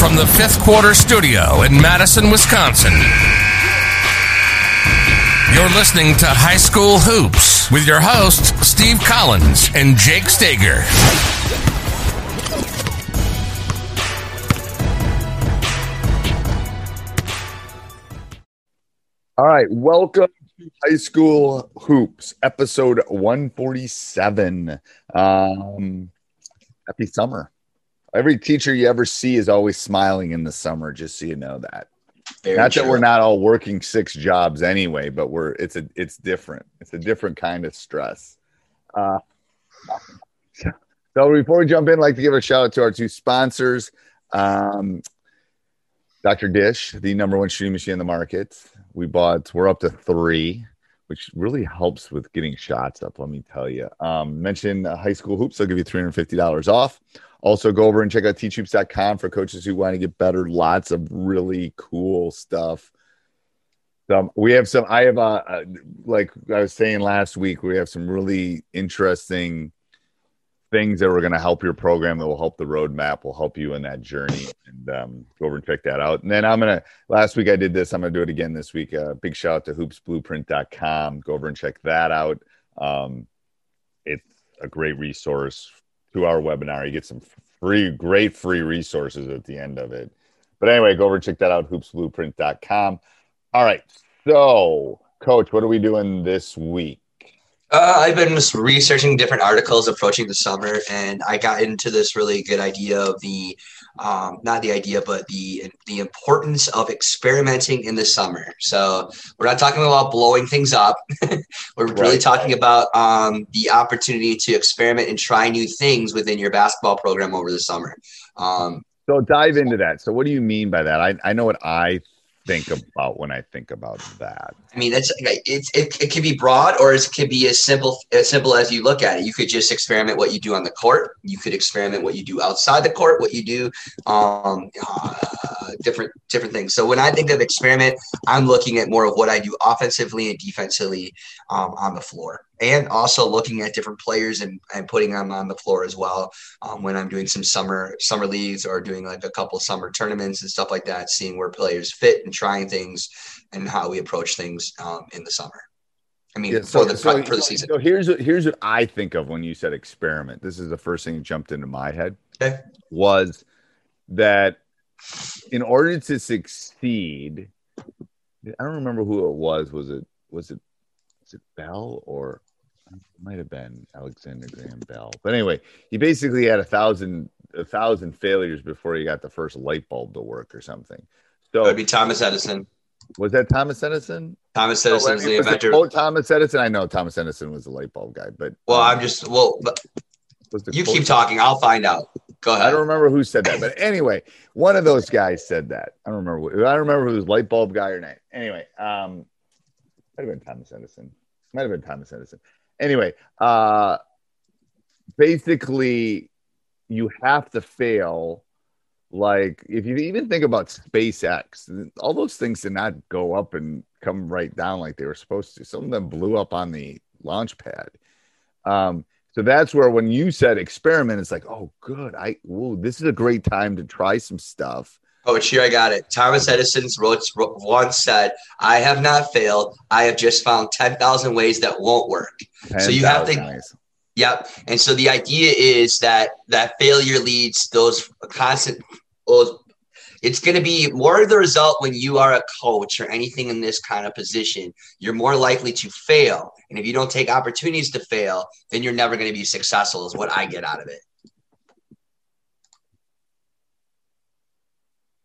From the fifth quarter studio in Madison, Wisconsin. You're listening to High School Hoops with your hosts, Steve Collins and Jake Stager. All right, welcome to High School Hoops, episode 147. Um, happy summer. Every teacher you ever see is always smiling in the summer, just so you know that. Very not true. that we're not all working six jobs anyway, but we're it's a it's different. It's a different kind of stress. Uh, so before we jump in, I'd like to give a shout out to our two sponsors. Um, Dr. Dish, the number one shooting machine in the market. We bought, we're up to three, which really helps with getting shots up, let me tell you. Um, mention uh, high school hoops, they'll give you $350 off. Also, go over and check out teachhoops.com for coaches who want to get better. Lots of really cool stuff. Um, we have some, I have, a, uh, like I was saying last week, we have some really interesting things that are going to help your program that will help the roadmap will help you in that journey and um, go over and check that out. And then i'm going to last week i did this i'm going to do it again this week uh, big shout out to hoopsblueprint.com go over and check that out. Um, it's a great resource to our webinar you get some free great free resources at the end of it. But anyway go over and check that out hoopsblueprint.com all right so coach what are we doing this week Uh, I've been researching different articles approaching the summer, and I got into this really good idea of the, um, not the idea, but the the importance of experimenting in the summer. So we're not talking about blowing things up. we're really talking about um, the opportunity to experiment and try new things within your basketball program over the summer. Um, So dive into that. So what do you mean by that? I, I know what I think about when I think about that. I mean, that's it's it, it can be broad or it can be as simple as simple as you look at it. You could just experiment what you do on the court. You could experiment what you do outside the court, what you do, um, uh, different different things. So when I think of experiment, I'm looking at more of what I do offensively and defensively um, on the floor, and also looking at different players and, and putting them on the floor as well. Um, when I'm doing some summer summer leagues or doing like a couple summer tournaments and stuff like that, seeing where players fit and trying things and how we approach things um, in the summer. I mean, Yeah, for the for the season. So here's what here's what I think of when you said experiment. This is the first thing that jumped into my head Okay. was that in order to succeed, I don't remember who it was. Was it was it was it Bell or it might have been Alexander Graham Bell. But anyway, he basically had a thousand a thousand failures before he got the first light bulb to work or something. So It would be Thomas Edison. was that Thomas Edison? Thomas Oh, Edison is the inventor. quote Thomas Edison. I know Thomas Edison was the light bulb guy, but Well, um, I'm just well. was You keep talking. I'll find out. Go I don't remember who said that, but anyway, one of those guys said that. I don't remember. I don't remember who was light bulb guy or not. Anyway, um, might have been Thomas Edison. Might have been Thomas Edison. Anyway, uh, basically, you have to fail like if you even think about SpaceX, all those things did not go up and come right down like they were supposed to. Some of them blew up on the launch pad. Um, so that's where when you said experiment, it's like, oh, good. I whoa, this is a great time to try some stuff. Oh, here I got it. Thomas Edison's wrote, once said, "I have not failed. I have just found ten thousand ways that won't work." 10, so you have to. Nice. Yep. And so the idea is that that failure leads those constant. Well, it's going to be more of the result when you are a coach or anything in this kind of position. You're more likely to fail, and if you don't take opportunities to fail, then you're never going to be successful. Is what I get out of it.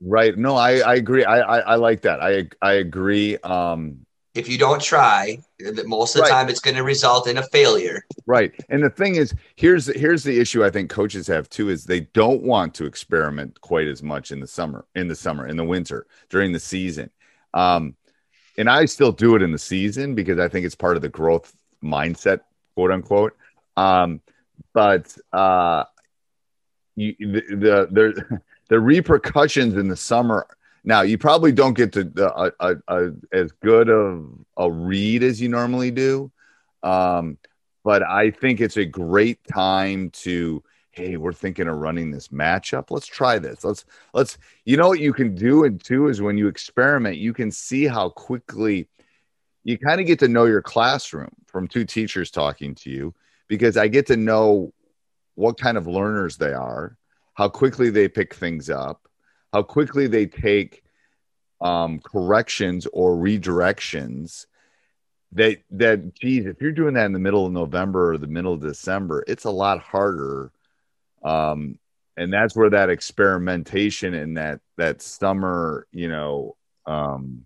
Right. No, I, I agree. I, I, I like that. I I agree. Um, if you don't try, most of the right. time it's going to result in a failure. Right. And the thing is, here's here's the issue I think coaches have too is they don't want to experiment quite as much in the summer, in the summer, in the winter, during the season. Um, and I still do it in the season because I think it's part of the growth mindset, quote unquote. Um, but uh, you, the, the there the repercussions in the summer. Now you probably don't get to a, a, a, as good of a read as you normally do, um, but I think it's a great time to. Hey, we're thinking of running this matchup. Let's try this. Let's let's. You know what you can do, and two is when you experiment, you can see how quickly you kind of get to know your classroom from two teachers talking to you because I get to know what kind of learners they are how quickly they pick things up, how quickly they take um, corrections or redirections. That that geez, if you're doing that in the middle of November or the middle of December, it's a lot harder. Um, and that's where that experimentation and that that summer, you know, um,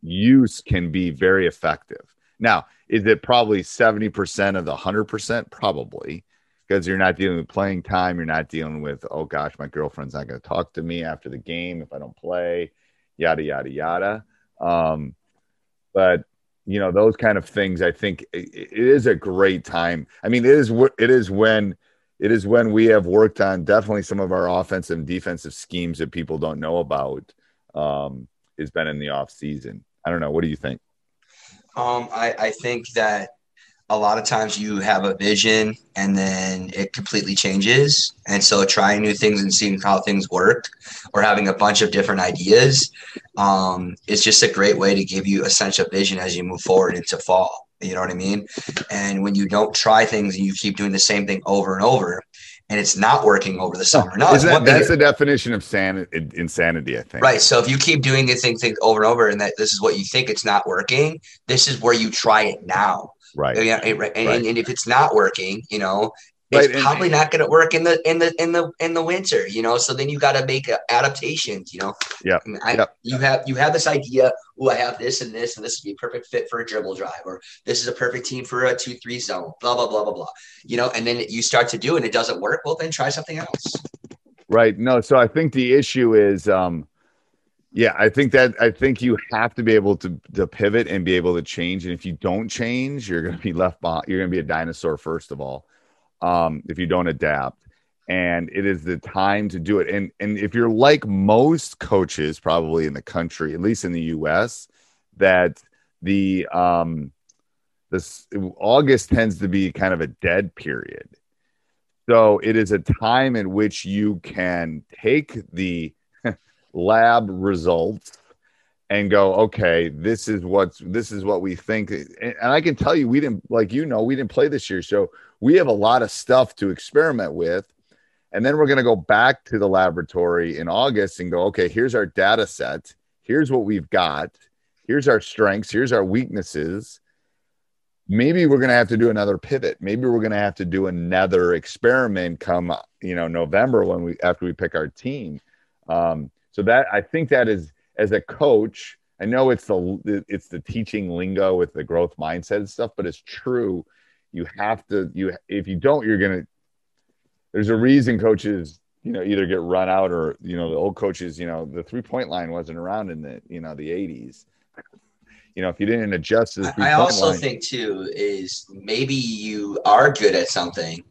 use can be very effective. Now, is it probably 70% of the 100%? Probably because you're not dealing with playing time. You're not dealing with, oh gosh, my girlfriend's not going to talk to me after the game if I don't play, yada, yada, yada. Um, but, you know, those kind of things, I think it, it is a great time. I mean, it is, it is when, it is when we have worked on definitely some of our offensive and defensive schemes that people don't know about. Um, has been in the off season. I don't know. What do you think? Um, I, I think that a lot of times you have a vision and then it completely changes. And so trying new things and seeing how things work or having a bunch of different ideas um, is just a great way to give you a sense of vision as you move forward into fall. You know what I mean? And when you don't try things and you keep doing the same thing over and over, and it's not working over the summer. No, that, that's the definition of san- insanity, I think. Right. So if you keep doing the same thing over and over, and that this is what you think it's not working, this is where you try it now. Right. Yeah. And, right. and, and if it's not working, you know, it's right. probably not going to work in the in the in the in the winter you know so then you got to make adaptations you know yeah yep. you have you have this idea oh i have this and this and this would be a perfect fit for a dribble drive or this is a perfect team for a two three zone blah blah blah blah blah you know and then you start to do and it doesn't work well then try something else right no so i think the issue is um yeah, I think that I think you have to be able to to pivot and be able to change. And if you don't change, you're going to be left behind. You're going to be a dinosaur first of all. Um, if you don't adapt, and it is the time to do it. And and if you're like most coaches, probably in the country, at least in the U.S., that the um, this August tends to be kind of a dead period. So it is a time in which you can take the lab results and go okay this is what's this is what we think. And, i can tell you we didn't like you know we didn't play this year. So we have a lot of stuff to experiment with. And then we're going to go back to the laboratory in august and go okay here's our data set. Here's what we've got. Here's our strengths. Here's our weaknesses. Maybe we're going to have to do another pivot. Maybe we're going to have to do another experiment come you know november when we after we pick our team. Um, so that I think that is as a coach, I know it's the it's the teaching lingo with the growth mindset and stuff, but it's true. You have to you if you don't, you're gonna. There's a reason coaches you know either get run out or you know the old coaches you know the three point line wasn't around in the you know the 80s you know if you didn't adjust to the i also line, think too is maybe you are good at something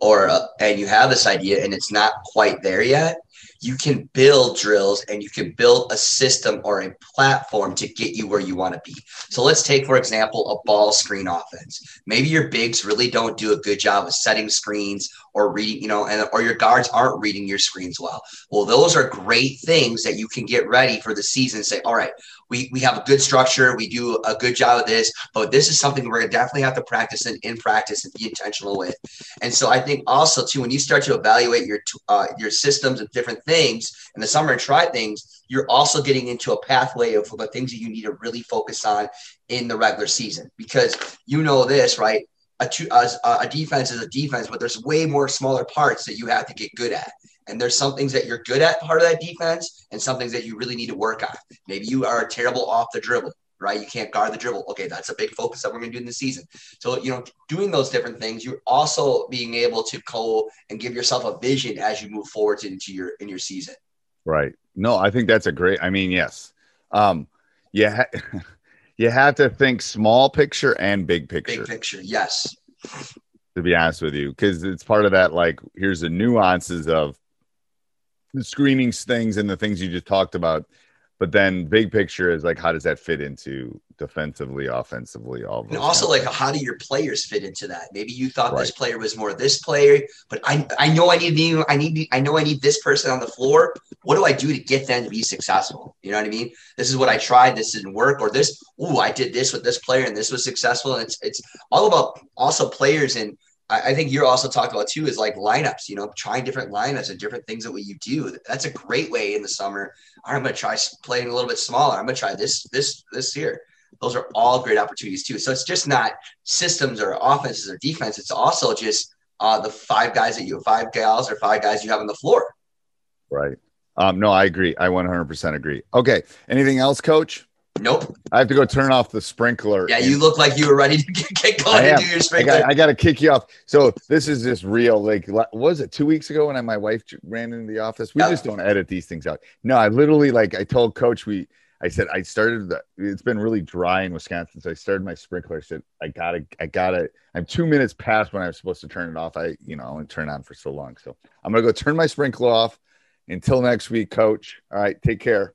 or uh, and you have this idea and it's not quite there yet you can build drills and you can build a system or a platform to get you where you want to be. So let's take, for example, a ball screen offense. Maybe your bigs really don't do a good job of setting screens or reading, you know, and or your guards aren't reading your screens well. Well, those are great things that you can get ready for the season. Say, all right, we, we have a good structure. We do a good job of this, but this is something we're to definitely have to practice and in practice and be intentional with. And so I think also too, when you start to evaluate your, uh, your systems and different things in the summer and try things, you're also getting into a pathway of the things that you need to really focus on in the regular season, because you know this, right? A, two, a, a defense is a defense, but there's way more smaller parts that you have to get good at. And there's some things that you're good at part of that defense and some things that you really need to work on. Maybe you are terrible off the dribble, right? You can't guard the dribble. Okay, that's a big focus that we're going to do in the season. So, you know, doing those different things, you're also being able to go and give yourself a vision as you move forward into your in your season. Right. No, I think that's a great. I mean, yes. Um, yeah, you have to think small picture and big picture. Big picture, yes. To be honest with you, because it's part of that. Like, here's the nuances of the screenings things and the things you just talked about. But then big picture is like, how does that fit into defensively, offensively, all of them. and also like how do your players fit into that? Maybe you thought right. this player was more this player, but I I know I need you. I need I know I need this person on the floor. What do I do to get them to be successful? You know what I mean? This is what I tried. This didn't work, or this. Ooh, I did this with this player and this was successful. And it's it's all about also players and I think you're also talking about too is like lineups, you know, trying different lineups and different things that what you do. That's a great way in the summer. I'm going to try playing a little bit smaller. I'm going to try this, this, this here. Those are all great opportunities too. So it's just not systems or offenses or defense. It's also just uh, the five guys that you have, five gals or five guys you have on the floor. Right. Um, no, I agree. I 100% agree. Okay. Anything else, coach? Nope. I have to go turn off the sprinkler. Yeah, you look like you were ready to get going and do your sprinkler. I got, to kick you off. So this is just real. Like, was it two weeks ago when I, my wife ran into the office? We just don't edit these things out. No, I literally like I told Coach we. I said I started. The, it's been really dry in Wisconsin, so I started my sprinkler. I said I gotta, I gotta. I'm two minutes past when I'm supposed to turn it off. I, you know, I only turn on for so long. So I'm gonna go turn my sprinkler off. Until next week, Coach. All right, take care.